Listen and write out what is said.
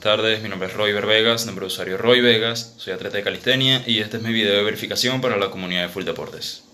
Buenas tardes, mi nombre es Roy Vegas, nombre de usuario Roy Vegas, soy atleta de calistenia y este es mi video de verificación para la comunidad de Full Deportes.